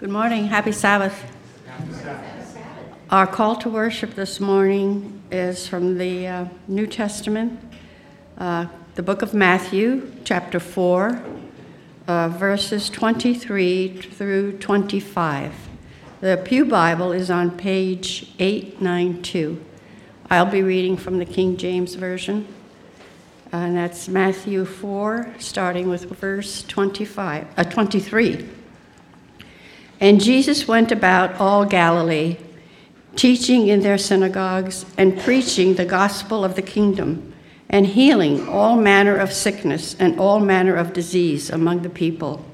Good morning. Happy Sabbath. Our call to worship this morning is from the uh, New Testament, uh, the book of Matthew, chapter 4, uh, verses 23 through 25. The Pew Bible is on page 892. I'll be reading from the King James Version, and that's Matthew 4, starting with verse 25, uh, 23. And Jesus went about all Galilee, teaching in their synagogues and preaching the gospel of the kingdom, and healing all manner of sickness and all manner of disease among the people.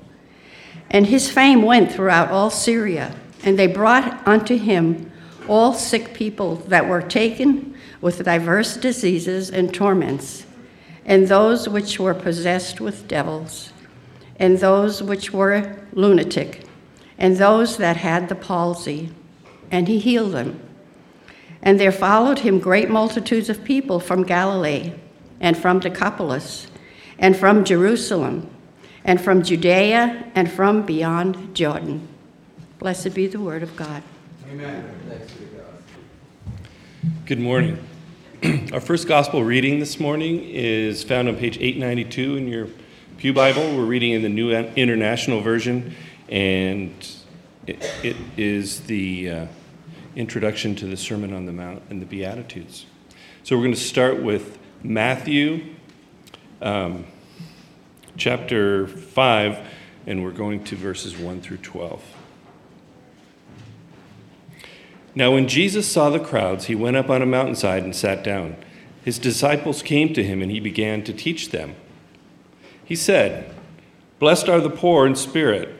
And his fame went throughout all Syria, and they brought unto him all sick people that were taken with diverse diseases and torments, and those which were possessed with devils, and those which were lunatic and those that had the palsy, and he healed them. And there followed him great multitudes of people from Galilee, and from Decapolis, and from Jerusalem, and from Judea, and from beyond Jordan. Blessed be the word of God. Amen. Good morning. Our first gospel reading this morning is found on page 892 in your Pew Bible. We're reading in the New International Version and it, it is the uh, introduction to the Sermon on the Mount and the Beatitudes. So we're going to start with Matthew um, chapter 5, and we're going to verses 1 through 12. Now, when Jesus saw the crowds, he went up on a mountainside and sat down. His disciples came to him, and he began to teach them. He said, Blessed are the poor in spirit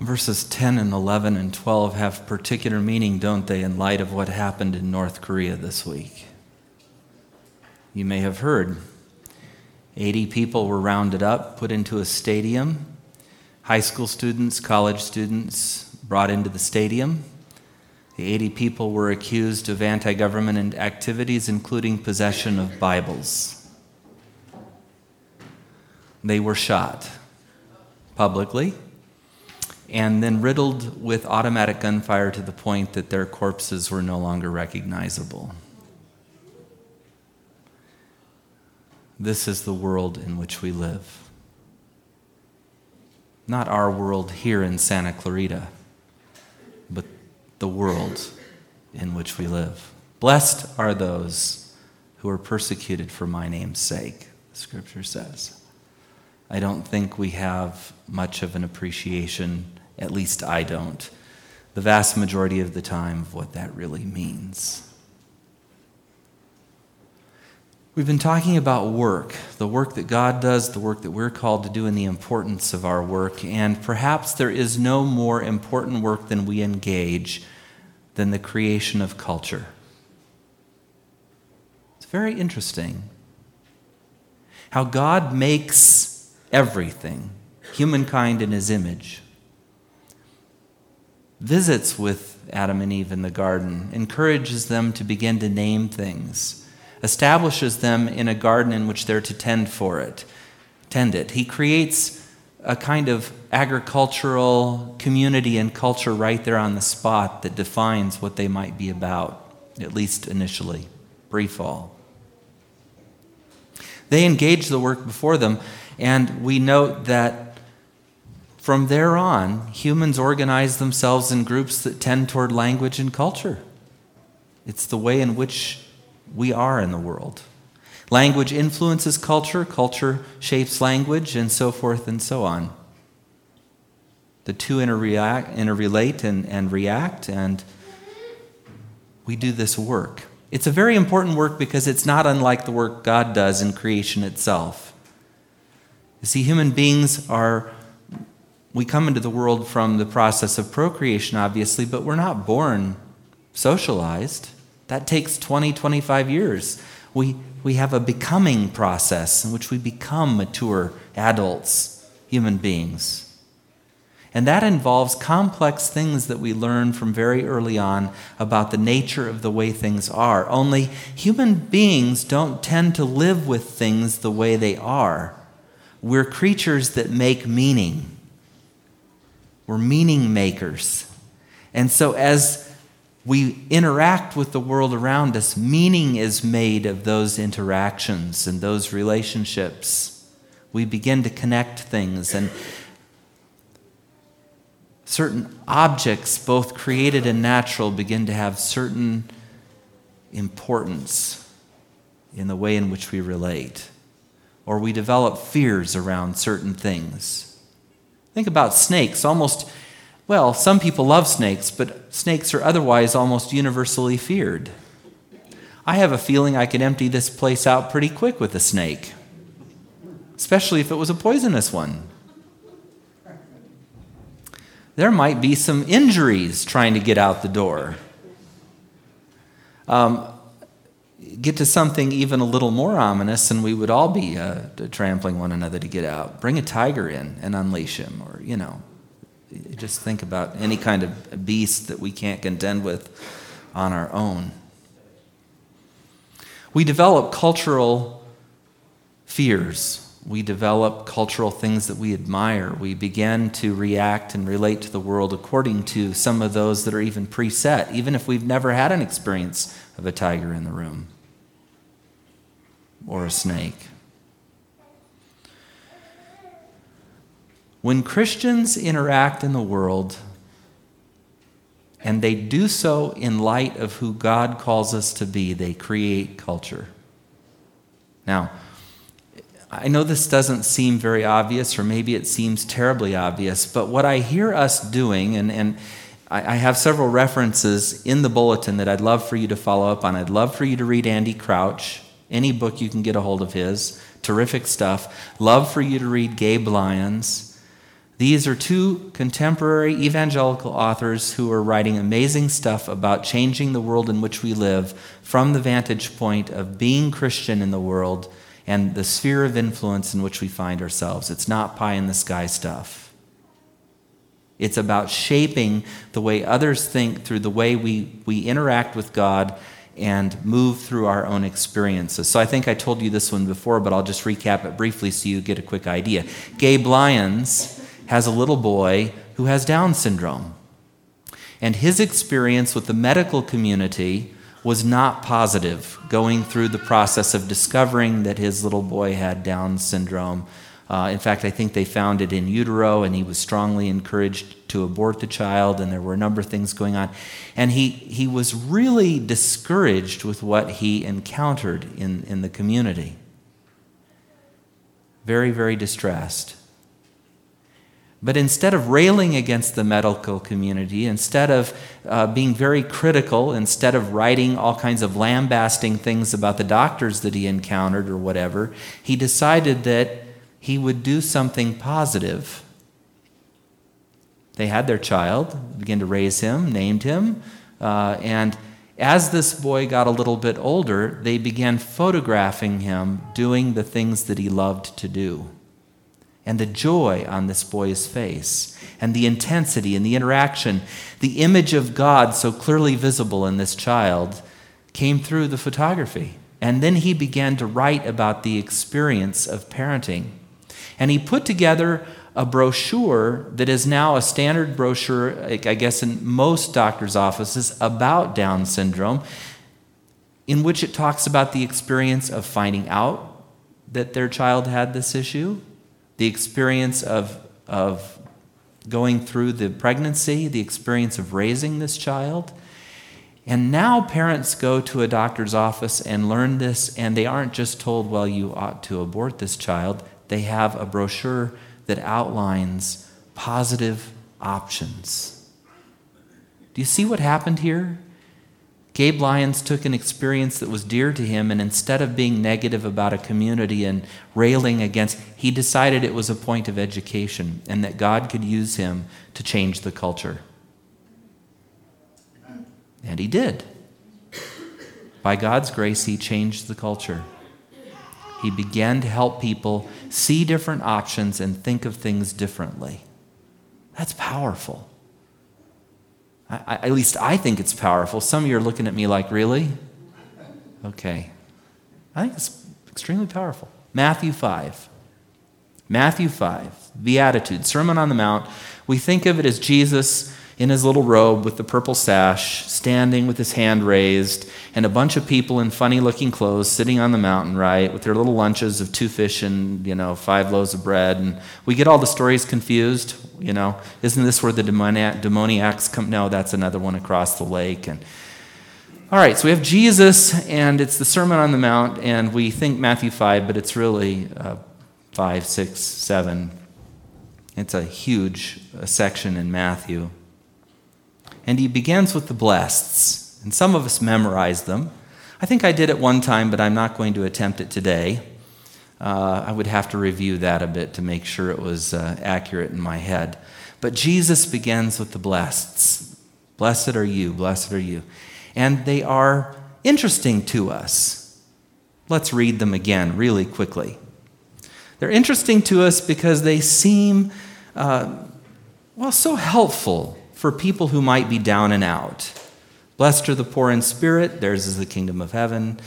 Verses 10 and 11 and 12 have particular meaning, don't they, in light of what happened in North Korea this week? You may have heard 80 people were rounded up, put into a stadium. High school students, college students brought into the stadium. The 80 people were accused of anti government activities, including possession of Bibles. They were shot publicly and then riddled with automatic gunfire to the point that their corpses were no longer recognizable. This is the world in which we live. Not our world here in Santa Clarita, but the world in which we live. Blessed are those who are persecuted for my name's sake, Scripture says. I don't think we have much of an appreciation at least I don't, the vast majority of the time of what that really means. We've been talking about work, the work that God does, the work that we're called to do, and the importance of our work. And perhaps there is no more important work than we engage than the creation of culture. It's very interesting how God makes everything, humankind in his image visits with Adam and Eve in the garden, encourages them to begin to name things, establishes them in a garden in which they're to tend for it, tend it. He creates a kind of agricultural community and culture right there on the spot that defines what they might be about, at least initially, brief all. They engage the work before them, and we note that from there on, humans organize themselves in groups that tend toward language and culture. It's the way in which We are in the world. Language influences culture, culture shapes language, and so forth and so on. The two interrelate and, and react, and we do this work. It's a very important work because it's not unlike the work God does in creation itself. You see, human beings are, we come into the world from the process of procreation, obviously, but we're not born socialized. That takes 20, 25 years. We, we have a becoming process in which we become mature adults, human beings. And that involves complex things that we learn from very early on about the nature of the way things are. Only human beings don't tend to live with things the way they are. We're creatures that make meaning, we're meaning makers. And so as we interact with the world around us, meaning is made of those interactions and those relationships. We begin to connect things, and certain objects, both created and natural, begin to have certain importance in the way in which we relate. Or we develop fears around certain things. Think about snakes. Almost well, some people love snakes, but snakes are otherwise almost universally feared. I have a feeling I could empty this place out pretty quick with a snake, especially if it was a poisonous one. There might be some injuries trying to get out the door. Um, get to something even a little more ominous, and we would all be uh, trampling one another to get out. Bring a tiger in and unleash him, or, you know, just think about any kind of beast that we can't contend with on our own. We develop cultural fears. We develop cultural things that we admire. We begin to react and relate to the world according to some of those that are even preset, even if we've never had an experience of a tiger in the room or a snake. When Christians interact in the world, and they do so in light of who God calls us to be, they create culture. Now, I know this doesn't seem very obvious, or maybe it seems terribly obvious, but what I hear us doing, and, and I have several references in the bulletin that I'd love for you to follow up on. I'd love for you to read Andy Crouch, any book you can get a hold of his. Terrific stuff. Love for you to read Gabe Lyons. These are two contemporary evangelical authors who are writing amazing stuff about changing the world in which we live from the vantage point of being Christian in the world and the sphere of influence in which we find ourselves. It's not pie in the sky stuff. It's about shaping the way others think through the way we, we interact with God and move through our own experiences. So I think I told you this one before, but I'll just recap it briefly so you get a quick idea. Gabe Lyons has a little boy who has Down syndrome. And his experience with the medical community was not positive going through the process of discovering that his little boy had Down syndrome. Uh, in fact, I think they found it in utero, and he was strongly encouraged to abort the child, and there were a number of things going on. And he, he was really discouraged with what he encountered in, in the community. Very, very distressed. But instead of railing against the medical community, instead of uh, being very critical, instead of writing all kinds of lambasting things about the doctors that he encountered or whatever, he decided that he would do something positive. They had their child, began to raise him, named him, uh, and as this boy got a little bit older, they began photographing him doing the things that he loved to do and the joy on this boy's face, and the intensity and the interaction, the image of God so clearly visible in this child came through the photography. And then he began to write about the experience of parenting. And he put together a brochure that is now a standard brochure, I guess, in most doctors' offices about Down syndrome, in which it talks about the experience of finding out that their child had this issue, the experience of, of going through the pregnancy, the experience of raising this child. And now parents go to a doctor's office and learn this, and they aren't just told, well, you ought to abort this child. They have a brochure that outlines positive options. Do you see what happened here? Gabe Lyons took an experience that was dear to him, and instead of being negative about a community and railing against, he decided it was a point of education and that God could use him to change the culture. And he did. By God's grace, he changed the culture. He began to help people see different options and think of things differently. That's powerful. I, I, at least I think it's powerful. Some of you are looking at me like, really? Okay. I think it's extremely powerful. Matthew 5. Matthew 5, Beatitude, Sermon on the Mount. We think of it as Jesus in his little robe with the purple sash, standing with his hand raised, and a bunch of people in funny looking clothes sitting on the mountain, right, with their little lunches of two fish and, you know, five loaves of bread. And we get all the stories confused, you know. Isn't this where the demoniacs come? No, that's another one across the lake. And all right, so we have Jesus, and it's the Sermon on the Mount, and we think Matthew 5, but it's really uh, 5, 6, 7. It's a huge uh, section in Matthew. And he begins with the blesseds. And some of us memorize them. I think I did it one time, but I'm not going to attempt it today. Uh, I would have to review that a bit to make sure it was uh, accurate in my head. But Jesus begins with the blesseds. Blessed are you, blessed are you. And they are interesting to us. Let's read them again really quickly. They're interesting to us because they seem, uh, well, so helpful for people who might be down and out. Blessed are the poor in spirit, theirs is the kingdom of heaven.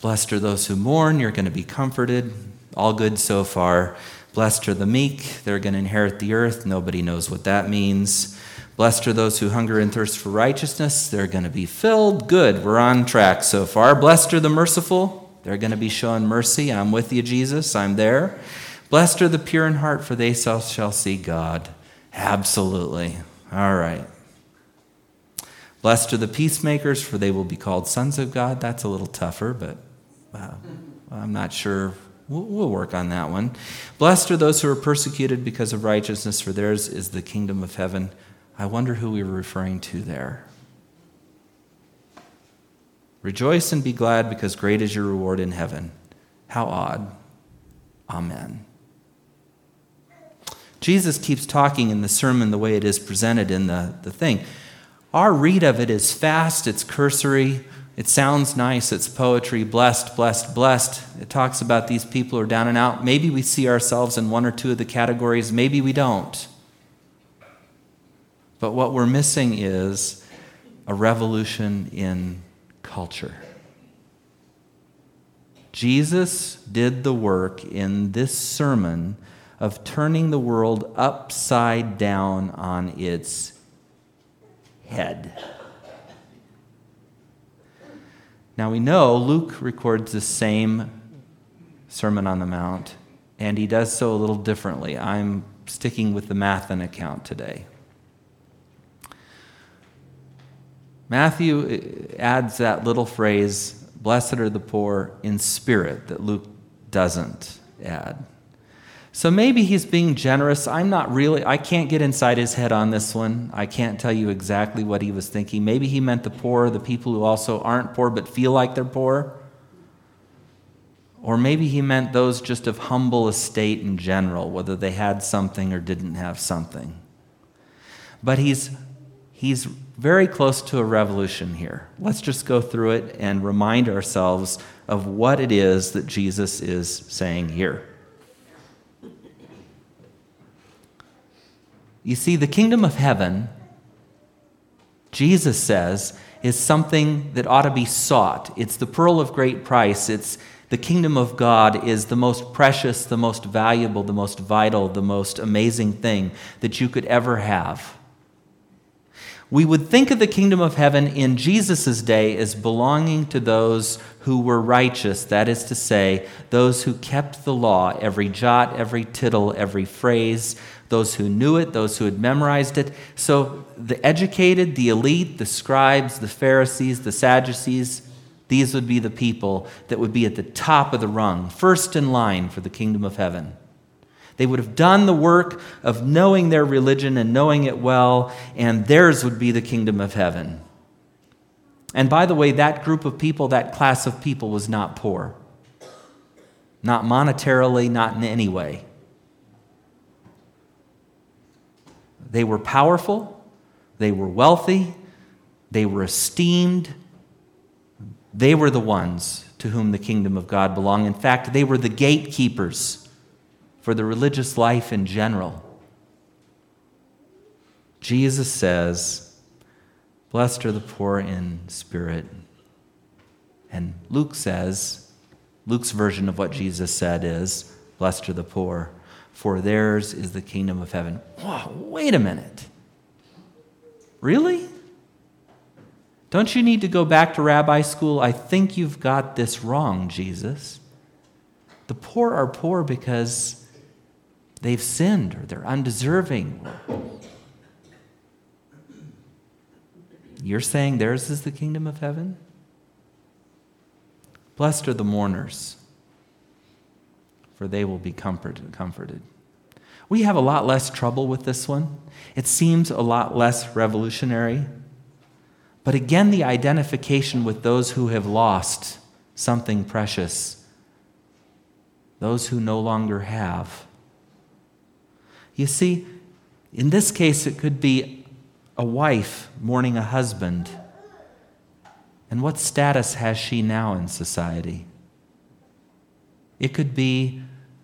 Blessed are those who mourn, you're going to be comforted. All good so far. Blessed are the meek, they're going to inherit the earth. Nobody knows what that means. Blessed are those who hunger and thirst for righteousness, they're going to be filled. Good, we're on track so far. Blessed are the merciful, they're going to be shown mercy. I'm with you, Jesus, I'm there. Blessed are the pure in heart, for they shall see God. Absolutely. All right. Blessed are the peacemakers, for they will be called sons of God. That's a little tougher, but uh, I'm not sure. We'll, we'll work on that one. Blessed are those who are persecuted because of righteousness, for theirs is the kingdom of heaven. I wonder who we were referring to there. Rejoice and be glad, because great is your reward in heaven. How odd. Amen. Jesus keeps talking in the sermon the way it is presented in the, the thing. Our read of it is fast, it's cursory, it sounds nice, it's poetry, blessed, blessed, blessed. It talks about these people who are down and out. Maybe we see ourselves in one or two of the categories, maybe we don't. But what we're missing is a revolution in culture. Jesus did the work in this sermon of turning the world upside down on its head. Now we know Luke records the same Sermon on the Mount, and he does so a little differently. I'm sticking with the Matthew account today. Matthew uh, adds that little phrase, blessed are the poor in spirit, that Luke doesn't add. So maybe he's being generous. I'm not really, I can't get inside his head on this one. I can't tell you exactly what he was thinking. Maybe he meant the poor, the people who also aren't poor but feel like they're poor. Or maybe he meant those just of humble estate in general, whether they had something or didn't have something. But he's, he's very close to a revolution here. Let's just go through it and remind ourselves of what it is that Jesus is saying here. You see, the kingdom of heaven, Jesus says, is something that ought to be sought. It's the pearl of great price. It's the kingdom of God is the most precious, the most valuable, the most vital, the most amazing thing that you could ever have. We would think of the kingdom of heaven in Jesus' day as belonging to those who were righteous, that is to say, those who kept the law, every jot, every tittle, every phrase, those who knew it, those who had memorized it. So the educated, the elite, the scribes, the Pharisees, the Sadducees, these would be the people that would be at the top of the rung, first in line for the kingdom of heaven. They would have done the work of knowing their religion and knowing it well, and theirs would be the kingdom of heaven. And by the way, that group of people, that class of people, was not poor. Not monetarily, not in any way. They were powerful, they were wealthy, they were esteemed. They were the ones to whom the kingdom of God belonged. In fact, they were the gatekeepers for the religious life in general. Jesus says, Blessed are the poor in spirit. And Luke says, Luke's version of what Jesus said is, Blessed are the poor for theirs is the kingdom of heaven. Whoa, wait a minute. Really? Don't you need to go back to rabbi school? I think you've got this wrong, Jesus. The poor are poor because they've sinned or they're undeserving. You're saying theirs is the kingdom of heaven? Blessed are the mourners for they will be comforted. We have a lot less trouble with this one. It seems a lot less revolutionary. But again, the identification with those who have lost something precious, those who no longer have. You see, in this case, it could be a wife mourning a husband. And what status has she now in society? It could be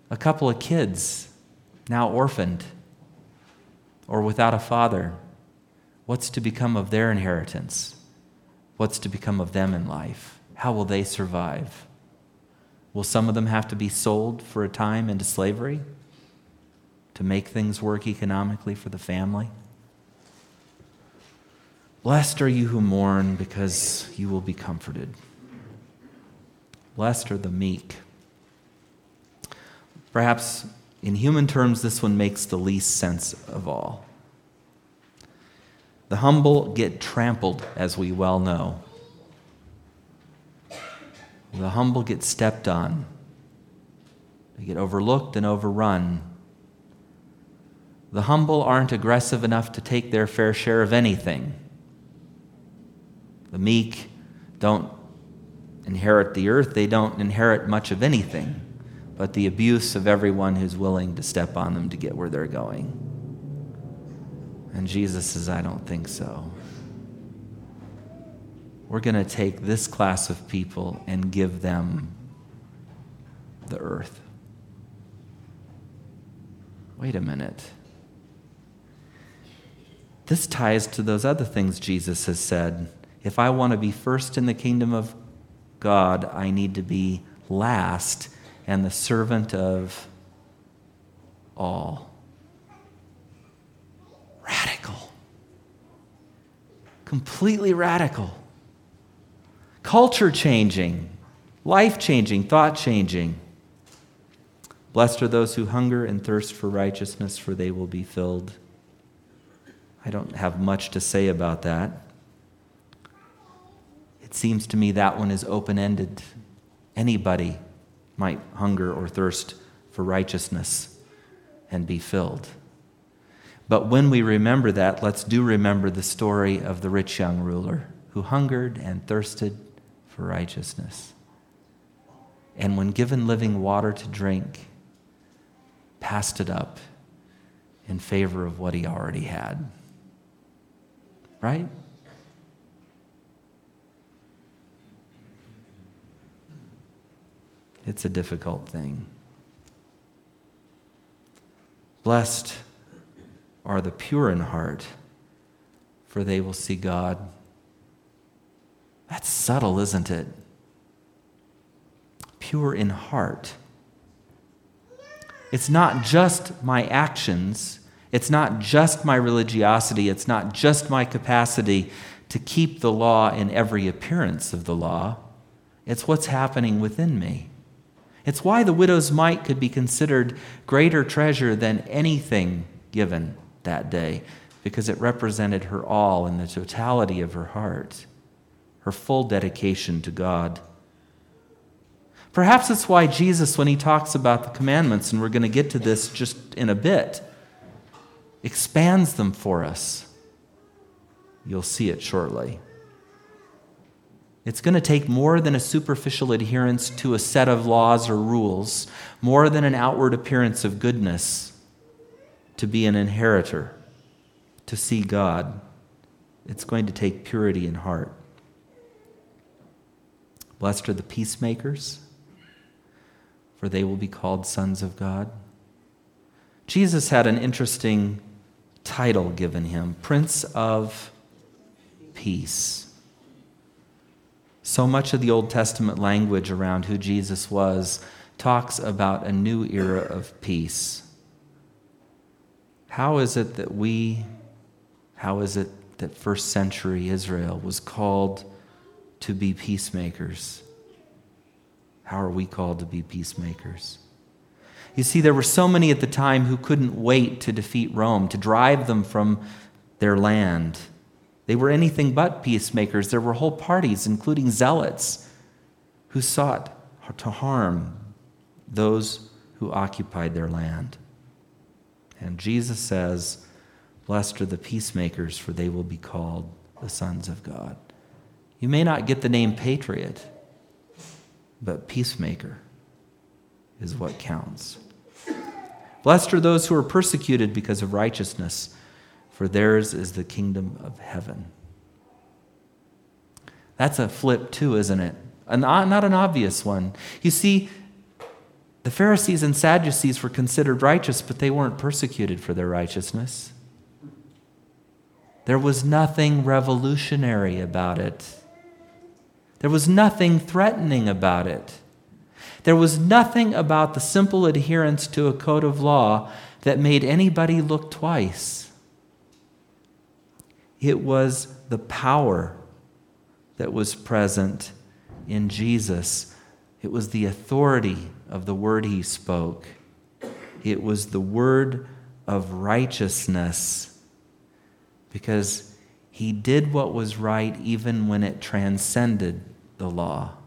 a couple of kids now orphaned or without a father. What's to become of their inheritance? What's to become of them in life? How will they survive? Will some of them have to be sold for a time into slavery to make things work economically for the family? Blessed are you who mourn because you will be comforted. Blessed are the meek Perhaps in human terms, this one makes the least sense of all. The humble get trampled, as we well know. The humble get stepped on, they get overlooked and overrun. The humble aren't aggressive enough to take their fair share of anything. The meek don't inherit the earth, they don't inherit much of anything but the abuse of everyone who's willing to step on them to get where they're going. And Jesus says, I don't think so. We're going to take this class of people and give them the earth. Wait a minute. This ties to those other things Jesus has said. If I want to be first in the kingdom of God, I need to be last and the servant of all. Radical. Completely radical. Culture changing, life changing, thought changing. Blessed are those who hunger and thirst for righteousness, for they will be filled. I don't have much to say about that. It seems to me that one is open ended. Anybody might hunger or thirst for righteousness and be filled. But when we remember that, let's do remember the story of the rich young ruler who hungered and thirsted for righteousness. And when given living water to drink, passed it up in favor of what he already had. Right? It's a difficult thing. Blessed are the pure in heart, for they will see God. That's subtle, isn't it? Pure in heart. It's not just my actions, it's not just my religiosity, it's not just my capacity to keep the law in every appearance of the law. It's what's happening within me. It's why the widow's mite could be considered greater treasure than anything given that day because it represented her all in the totality of her heart, her full dedication to God. Perhaps it's why Jesus, when he talks about the commandments, and we're going to get to this just in a bit, expands them for us. You'll see it shortly. It's going to take more than a superficial adherence to a set of laws or rules, more than an outward appearance of goodness to be an inheritor, to see God. It's going to take purity in heart. Blessed are the peacemakers, for they will be called sons of God. Jesus had an interesting title given him Prince of Peace. So much of the Old Testament language around who Jesus was talks about a new era of peace. How is it that we, how is it that first century Israel was called to be peacemakers? How are we called to be peacemakers? You see, there were so many at the time who couldn't wait to defeat Rome, to drive them from their land. They were anything but peacemakers. There were whole parties, including zealots, who sought to harm those who occupied their land. And Jesus says, Blessed are the peacemakers, for they will be called the sons of God. You may not get the name patriot, but peacemaker is what counts. Blessed are those who are persecuted because of righteousness for theirs is the kingdom of heaven. That's a flip, too, isn't it? not an obvious one. You see, the Pharisees and Sadducees were considered righteous, but they weren't persecuted for their righteousness. There was nothing revolutionary about it. There was nothing threatening about it. There was nothing about the simple adherence to a code of law that made anybody look twice. It was the power that was present in Jesus. It was the authority of the word he spoke. It was the word of righteousness because he did what was right even when it transcended the law.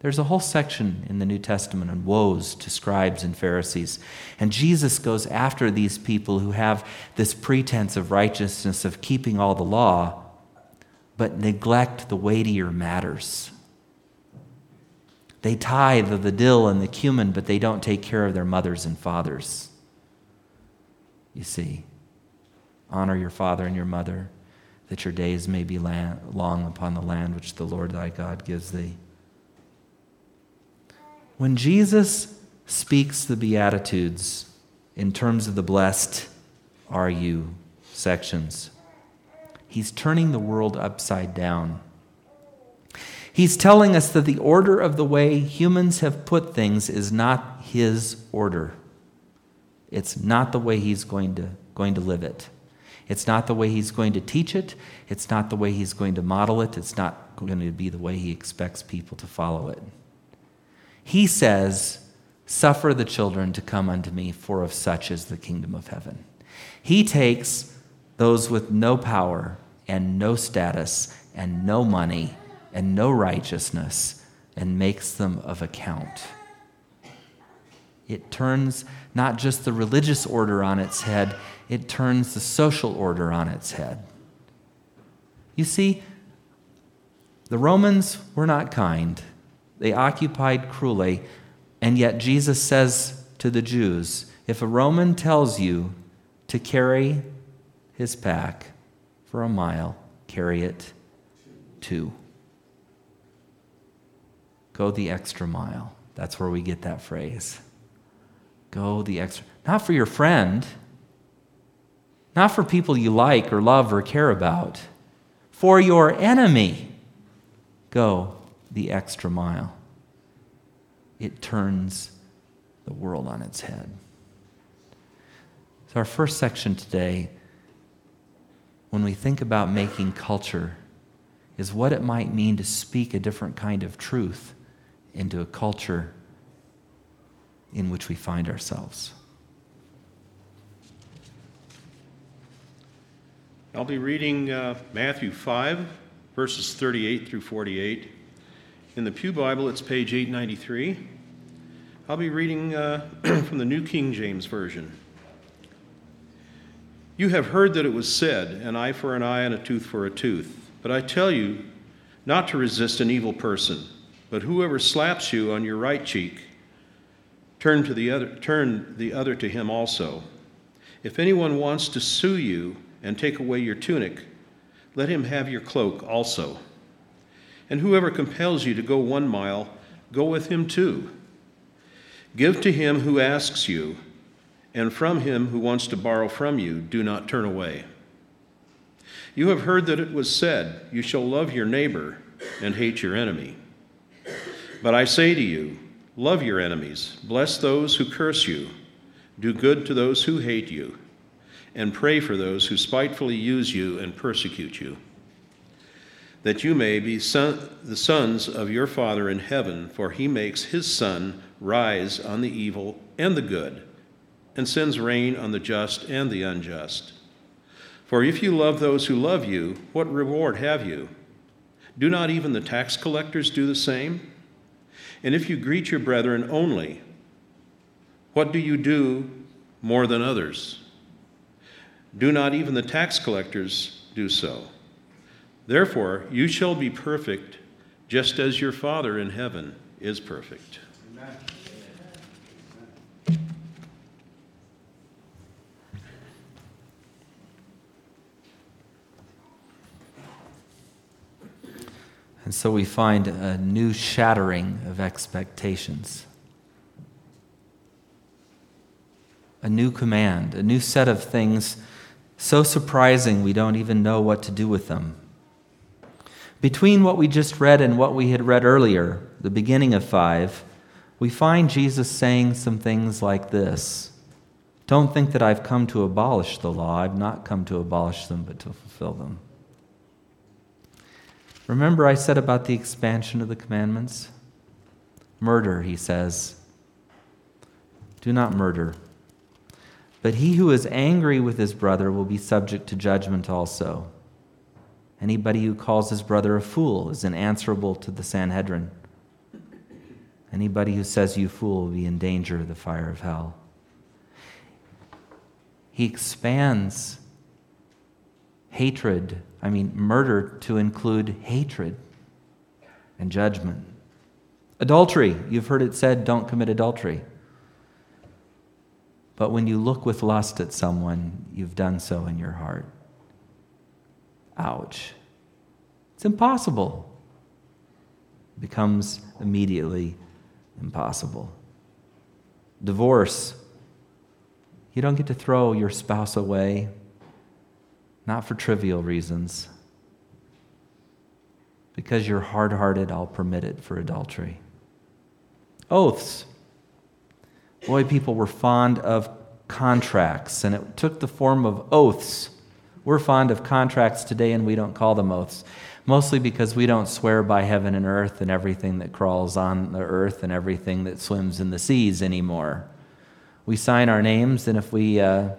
There's a whole section in the New Testament on woes to scribes and Pharisees. And Jesus goes after these people who have this pretense of righteousness, of keeping all the law, but neglect the weightier matters. They tithe of the dill and the cumin, but they don't take care of their mothers and fathers. You see, honor your father and your mother, that your days may be long upon the land which the Lord thy God gives thee. When Jesus speaks the Beatitudes in terms of the blessed are you sections, he's turning the world upside down. He's telling us that the order of the way humans have put things is not his order. It's not the way he's going to, going to live it. It's not the way he's going to teach it. It's not the way he's going to model it. It's not going to be the way he expects people to follow it. He says, Suffer the children to come unto me, for of such is the kingdom of heaven. He takes those with no power and no status and no money and no righteousness and makes them of account. It turns not just the religious order on its head, it turns the social order on its head. You see, the Romans were not kind. They occupied cruelly, and yet Jesus says to the Jews if a Roman tells you to carry his pack for a mile, carry it two. Go the extra mile. That's where we get that phrase. Go the extra. Not for your friend, not for people you like or love or care about, for your enemy. Go the extra mile, it turns the world on its head. So, our first section today, when we think about making culture, is what it might mean to speak a different kind of truth into a culture in which we find ourselves. I'll be reading uh, Matthew 5, verses 38 through 48. In the Pew Bible, it's page 893. I'll be reading uh, from the New King James Version. You have heard that it was said, an eye for an eye and a tooth for a tooth. But I tell you not to resist an evil person, but whoever slaps you on your right cheek, turn, to the other, turn the other to him also. If anyone wants to sue you and take away your tunic, let him have your cloak also. And whoever compels you to go one mile, go with him two. Give to him who asks you, and from him who wants to borrow from you, do not turn away. You have heard that it was said, You shall love your neighbor and hate your enemy. But I say to you, love your enemies, bless those who curse you, do good to those who hate you, and pray for those who spitefully use you and persecute you, that you may be son, the sons of your Father in heaven, for he makes his sun rise on the evil and the good, and sends rain on the just and the unjust. For if you love those who love you, what reward have you? Do not even the tax collectors do the same? And if you greet your brethren only, what do you do more than others? Do not even the tax collectors do so? Therefore, you shall be perfect, just as your Father in heaven is perfect. And so we find a new shattering of expectations. A new command, a new set of things so surprising we don't even know what to do with them. Between what we just read and what we had read earlier, the beginning of 5, we find Jesus saying some things like this Don't think that I've come to abolish the law. I've not come to abolish them, but to fulfill them. Remember, I said about the expansion of the commandments? Murder, he says. Do not murder. But he who is angry with his brother will be subject to judgment also. Anybody who calls his brother a fool is unanswerable to the Sanhedrin. Anybody who says you fool will be in danger of the fire of hell. He expands hatred I mean, murder to include hatred and judgment. Adultery, you've heard it said, don't commit adultery. But when you look with lust at someone, you've done so in your heart. Ouch. It's impossible. It becomes immediately impossible. Divorce. You don't get to throw your spouse away not for trivial reasons. Because you're hard hearted, I'll permit it for adultery. Oaths. Boy, people were fond of contracts, and it took the form of oaths. We're fond of contracts today, and we don't call them oaths. Mostly because we don't swear by heaven and earth and everything that crawls on the earth and everything that swims in the seas anymore. We sign our names, and if we uh,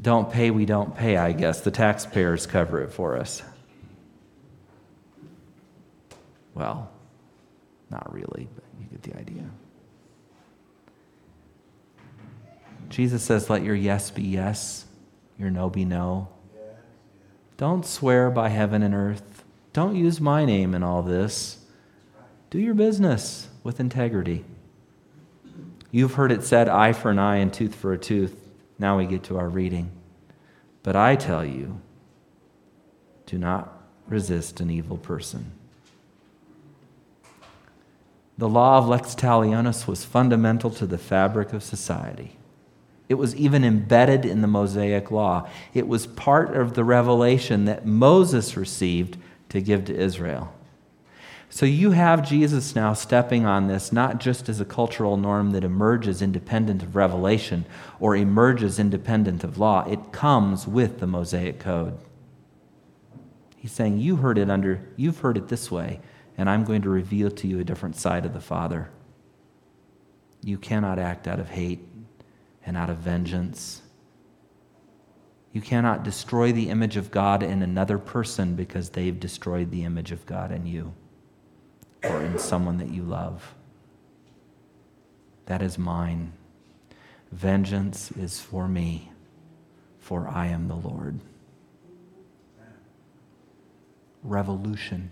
don't pay, we don't pay, I guess. The taxpayers cover it for us. Well, not really, but you get the idea. Jesus says, Let your yes be yes, your no be no. Don't swear by heaven and earth. Don't use my name in all this. Do your business with integrity. You've heard it said, eye for an eye and tooth for a tooth. Now we get to our reading. But I tell you, do not resist an evil person. The law of lex talionis was fundamental to the fabric of society. It was even embedded in the Mosaic law. It was part of the revelation that Moses received to give to Israel. So you have Jesus now stepping on this not just as a cultural norm that emerges independent of revelation or emerges independent of law, it comes with the Mosaic code. He's saying, You heard it under, you've heard it this way, and I'm going to reveal to you a different side of the Father. You cannot act out of hate and out of vengeance. You cannot destroy the image of God in another person because they've destroyed the image of God in you or in someone that you love. That is mine. Vengeance is for me, for I am the Lord. Revolution.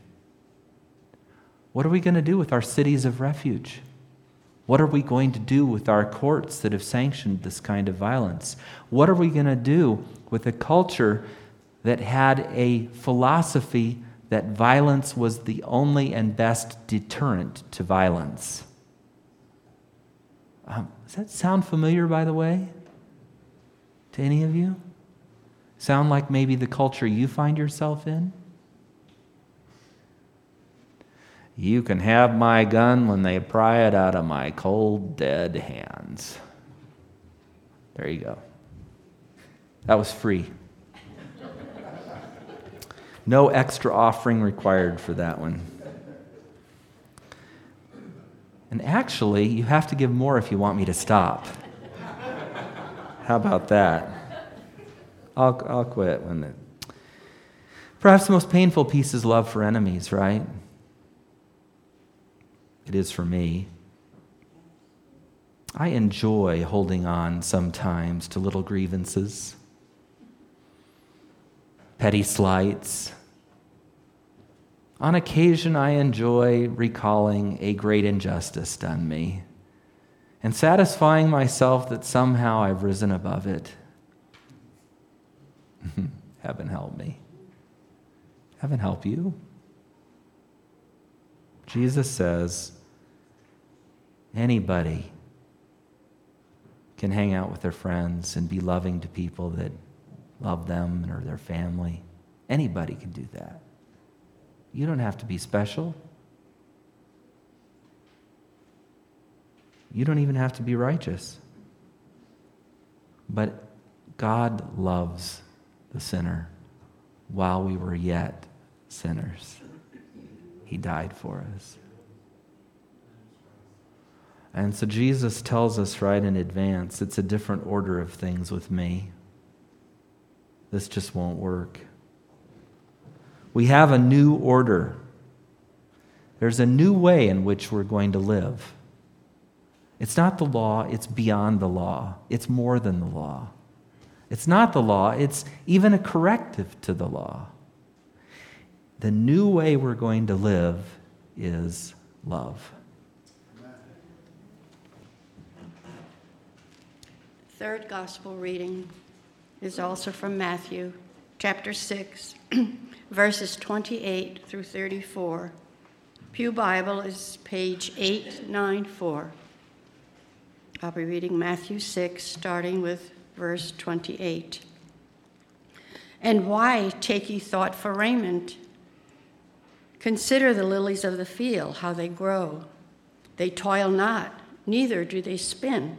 What are we going to do with our cities of refuge? What are we going to do with our courts that have sanctioned this kind of violence? What are we going to do with a culture that had a philosophy that violence was the only and best deterrent to violence? Um, does that sound familiar, by the way, to any of you? Sound like maybe the culture you find yourself in? You can have my gun when they pry it out of my cold, dead hands. There you go. That was free. No extra offering required for that one. And actually, you have to give more if you want me to stop. How about that? I'll, I'll quit when it. Perhaps the most painful piece is love for enemies, right? It is for me. I enjoy holding on sometimes to little grievances, petty slights. On occasion, I enjoy recalling a great injustice done me and satisfying myself that somehow I've risen above it. Heaven help me. Heaven help you. Jesus says anybody can hang out with their friends and be loving to people that love them or their family. Anybody can do that. You don't have to be special. You don't even have to be righteous. But God loves the sinner while we were yet sinners. He died for us. And so Jesus tells us right in advance it's a different order of things with me. This just won't work. We have a new order. There's a new way in which we're going to live. It's not the law, it's beyond the law. It's more than the law. It's not the law, it's even a corrective to the law. The new way we're going to live is love. Third gospel reading is also from Matthew chapter 6, verses 28 through 34. Pew Bible is page 894. I'll be reading Matthew 6, starting with verse 28. And why take ye thought for raiment? Consider the lilies of the field, how they grow. They toil not, neither do they spin.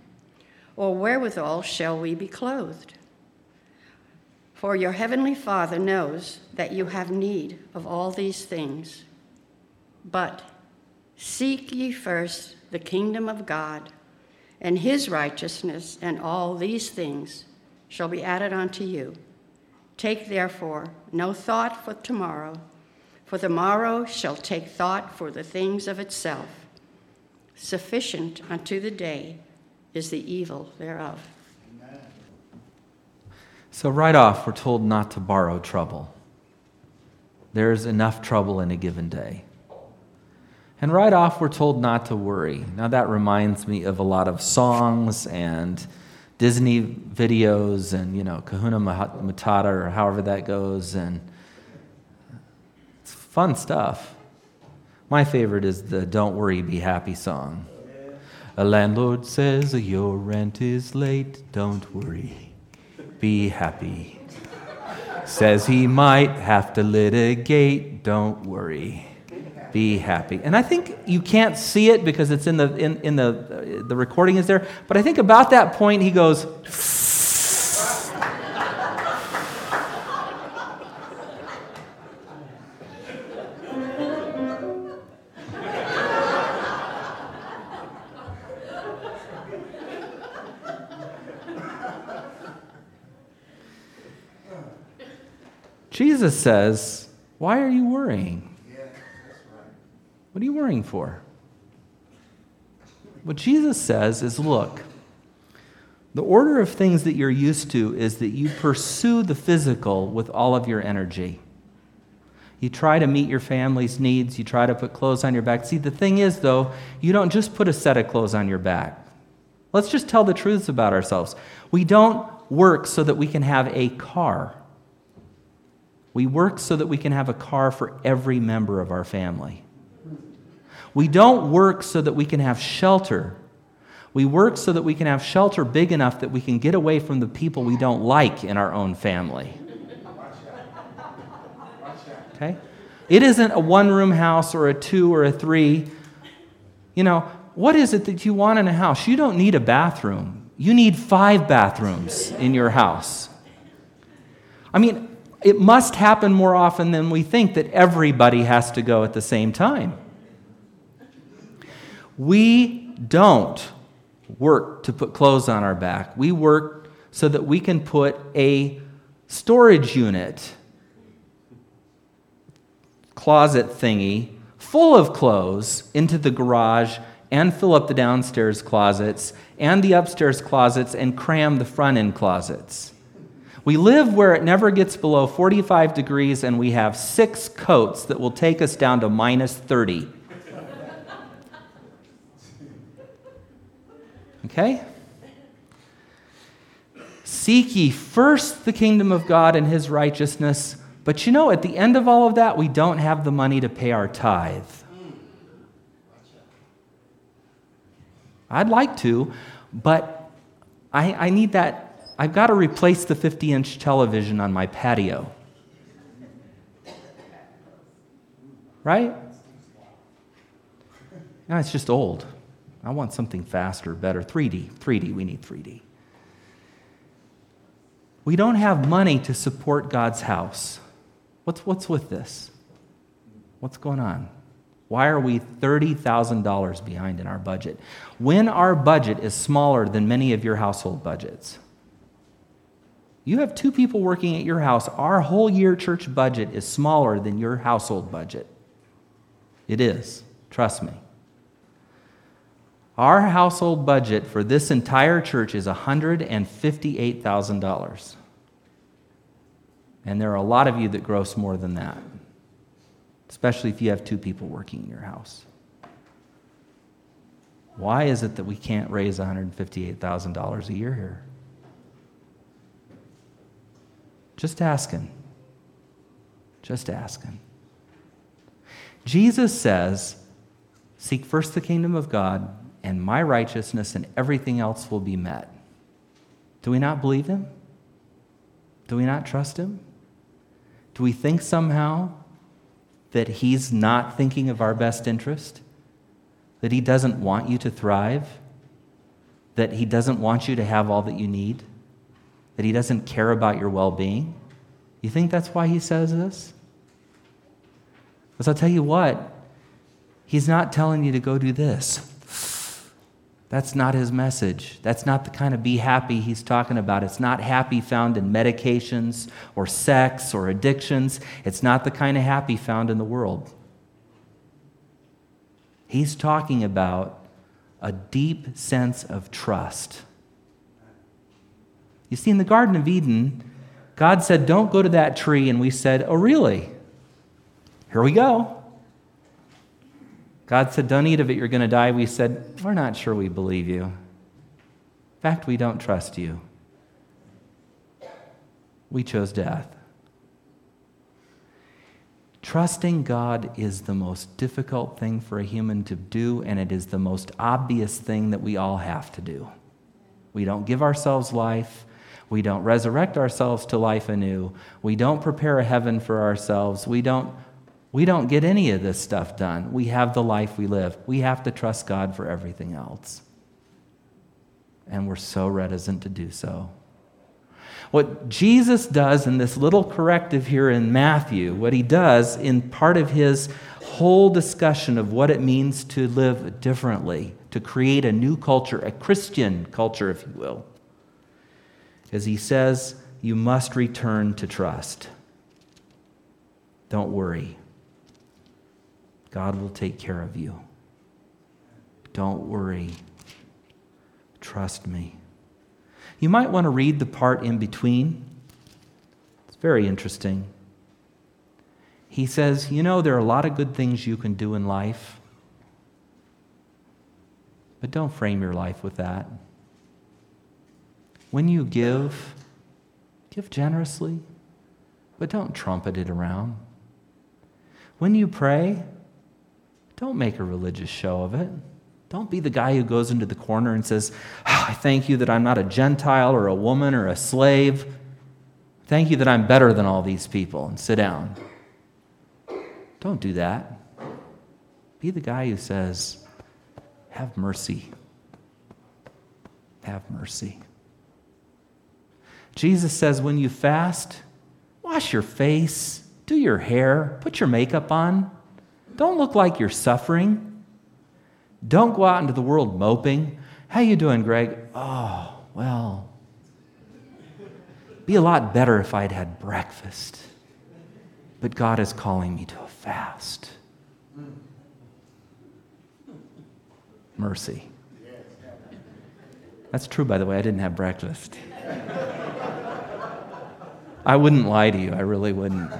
Or wherewithal shall we be clothed? For your heavenly Father knows that you have need of all these things. But seek ye first the kingdom of God and his righteousness, and all these things shall be added unto you. Take therefore no thought for tomorrow, for the morrow shall take thought for the things of itself. Sufficient unto the day is the evil thereof. So, right off, we're told not to borrow trouble. There's enough trouble in a given day. And right off, we're told not to worry. Now, that reminds me of a lot of songs and Disney videos and, you know, Kahuna Matata or however that goes. And it's fun stuff. My favorite is the Don't Worry, Be Happy song. A landlord says your rent is late. Don't worry, be happy. Says he might have to litigate. Don't worry. Be happy. And I think you can't see it because it's in the in, in the uh, the recording is there. But I think about that point he goes. Jesus says, Why are you worrying? What are you worrying for? What Jesus says is look, the order of things that you're used to is that you pursue the physical with all of your energy. You try to meet your family's needs, you try to put clothes on your back. See, the thing is, though, you don't just put a set of clothes on your back. Let's just tell the truths about ourselves. We don't work so that we can have a car. We work so that we can have a car for every member of our family. We don't work so that we can have shelter. We work so that we can have shelter big enough that we can get away from the people we don't like in our own family. Okay? It isn't a one room house or a two or a three. You know, what is it that you want in a house? You don't need a bathroom, you need five bathrooms in your house. I mean, it must happen more often than we think that everybody has to go at the same time. We don't work to put clothes on our back. We work so that we can put a storage unit, closet thingy, full of clothes into the garage and fill up the downstairs closets and the upstairs closets and cram the front end closets. We live where it never gets below 45 degrees, and we have six coats that will take us down to minus 30. Okay? Seek ye first the kingdom of God and his righteousness. But you know, at the end of all of that, we don't have the money to pay our tithe. I'd like to, but I, I need that I've got to replace the 50 inch television on my patio. Right? No, it's just old. I want something faster, better. 3D. 3D. We need 3D. We don't have money to support God's house. What's, what's with this? What's going on? Why are we $30,000 behind in our budget? When our budget is smaller than many of your household budgets. You have two people working at your house. Our whole year church budget is smaller than your household budget. It is. Trust me. Our household budget for this entire church is $158,000. And there are a lot of you that gross more than that, especially if you have two people working in your house. Why is it that we can't raise $158,000 a year here? Just asking. Just asking. Jesus says, Seek first the kingdom of God, and my righteousness and everything else will be met. Do we not believe him? Do we not trust him? Do we think somehow that he's not thinking of our best interest? That he doesn't want you to thrive? That he doesn't want you to have all that you need? That he doesn't care about your well being? You think that's why he says this? Because I'll tell you what, he's not telling you to go do this. That's not his message. That's not the kind of be happy he's talking about. It's not happy found in medications or sex or addictions. It's not the kind of happy found in the world. He's talking about a deep sense of trust you see, in the Garden of Eden, God said, Don't go to that tree. And we said, Oh, really? Here we go. God said, Don't eat of it, you're going to die. We said, We're not sure we believe you. In fact, we don't trust you. We chose death. Trusting God is the most difficult thing for a human to do, and it is the most obvious thing that we all have to do. We don't give ourselves life. We don't resurrect ourselves to life anew. We don't prepare a heaven for ourselves. We don't, we don't get any of this stuff done. We have the life we live. We have to trust God for everything else. And we're so reticent to do so. What Jesus does in this little corrective here in Matthew, what he does in part of his whole discussion of what it means to live differently, to create a new culture, a Christian culture, if you will, is he says, You must return to trust. Don't worry. God will take care of you. Don't worry. Trust me. You might want to read the part in between. It's very interesting. He says, You know, there are a lot of good things you can do in life, but don't frame your life with that. When you give, give generously, but don't trumpet it around. When you pray, don't make a religious show of it. Don't be the guy who goes into the corner and says, oh, I thank you that I'm not a Gentile or a woman or a slave. Thank you that I'm better than all these people, and sit down. Don't do that. Be the guy who says, Have mercy. Have mercy. Jesus says, When you fast, wash your face, do your hair, put your makeup on. Don't look like you're suffering. Don't go out into the world moping. How you doing, Greg? Oh, well. Be a lot better if I'd had breakfast. But God is calling me to a fast. Mercy. That's true, by the way. I didn't have breakfast. I wouldn't lie to you. I really wouldn't.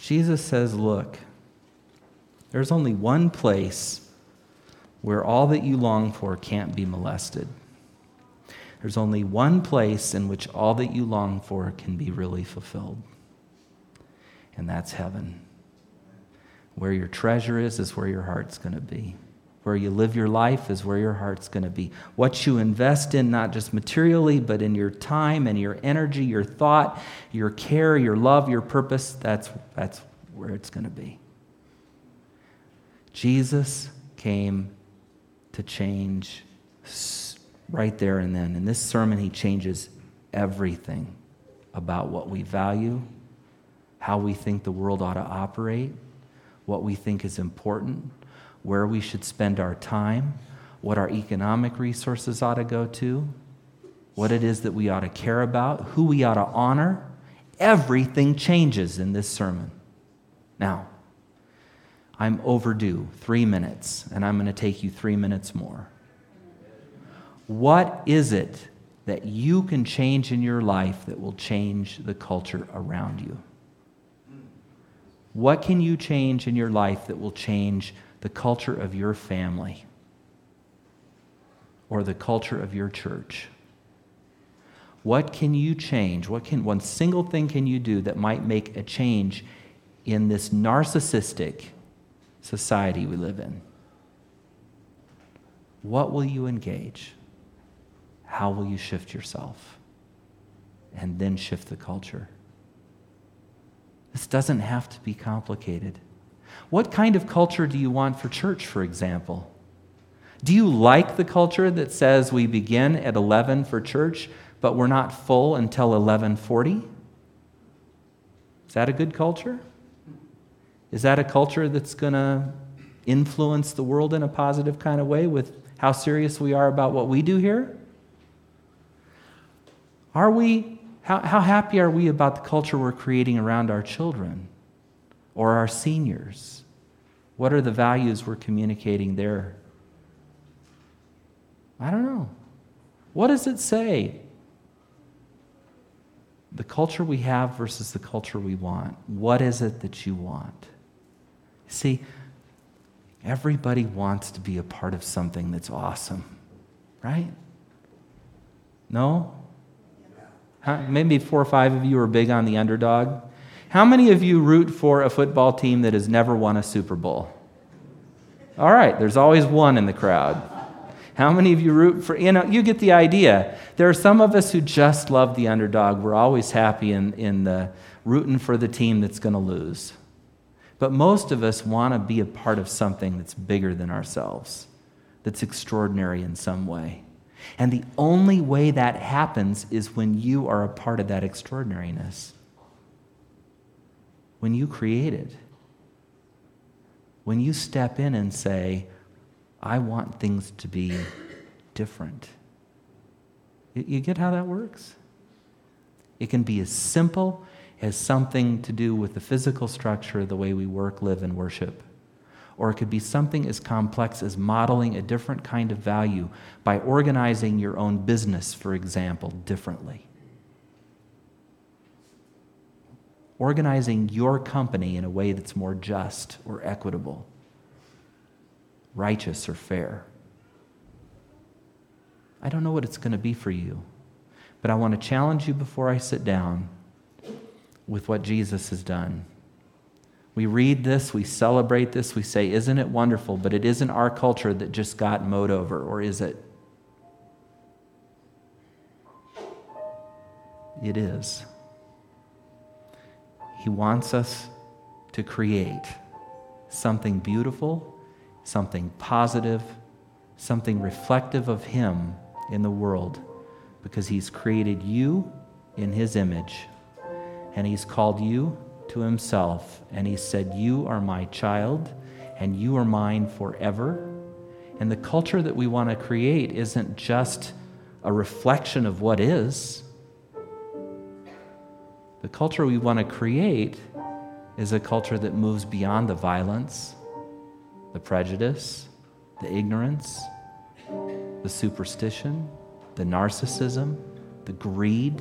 Jesus says, Look, there's only one place where all that you long for can't be molested. There's only one place in which all that you long for can be really fulfilled, and that's heaven. Where your treasure is, is where your heart's going to be. Where you live your life is where your heart's going to be. What you invest in, not just materially, but in your time and your energy, your thought, your care, your love, your purpose, that's, that's where it's going to be. Jesus came to change right there and then. In this sermon, he changes everything about what we value, how we think the world ought to operate, what we think is important where we should spend our time, what our economic resources ought to go to, what it is that we ought to care about, who we ought to honor. Everything changes in this sermon. Now, I'm overdue three minutes, and I'm going to take you three minutes more. What is it that you can change in your life that will change the culture around you? What can you change in your life that will change the culture of your family or the culture of your church? What can you change? What can one single thing can you do that might make a change in this narcissistic society we live in? What will you engage? How will you shift yourself? And then shift the culture. This doesn't have to be complicated. What kind of culture do you want for church, for example? Do you like the culture that says we begin at 11 for church, but we're not full until 1140? Is that a good culture? Is that a culture that's going to influence the world in a positive kind of way with how serious we are about what we do here? Are we, how, how happy are we about the culture we're creating around our children? or our seniors? What are the values we're communicating there? I don't know. What does it say? The culture we have versus the culture we want. What is it that you want? See, everybody wants to be a part of something that's awesome, right? No? Maybe four or five of you are big on the underdog. How many of you root for a football team that has never won a Super Bowl? All right, there's always one in the crowd. How many of you root for, you know, you get the idea. There are some of us who just love the underdog. We're always happy in, in the rooting for the team that's going to lose. But most of us want to be a part of something that's bigger than ourselves, that's extraordinary in some way. And the only way that happens is when you are a part of that extraordinariness. When you create it. When you step in and say, I want things to be different. You get how that works? It can be as simple as something to do with the physical structure the way we work, live, and worship. Or it could be something as complex as modeling a different kind of value by organizing your own business, for example, differently. Organizing your company in a way that's more just or equitable righteous or fair. I don't know what it's going to be for you, but I want to challenge you before I sit down with what Jesus has done. We read this, we celebrate this, we say, Isn't it wonderful? But it isn't our culture that just got mowed over, or is it? It is. He wants us to create something beautiful something positive, something reflective of Him in the world because He's created you in His image and He's called you to Himself and He said, You are my child and you are mine forever. And the culture that we want to create isn't just a reflection of what is. The culture we want to create is a culture that moves beyond the violence the prejudice, the ignorance, the superstition, the narcissism, the greed,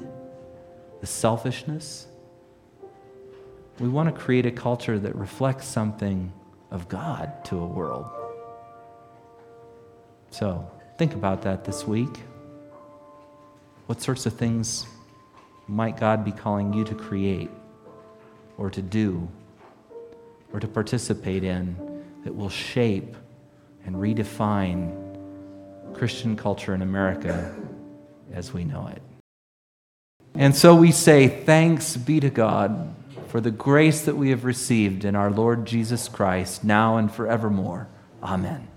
the selfishness. We want to create a culture that reflects something of God to a world. So, think about that this week. What sorts of things might God be calling you to create or to do or to participate in that will shape and redefine Christian culture in America as we know it. And so we say, Thanks be to God for the grace that we have received in our Lord Jesus Christ, now and forevermore. Amen.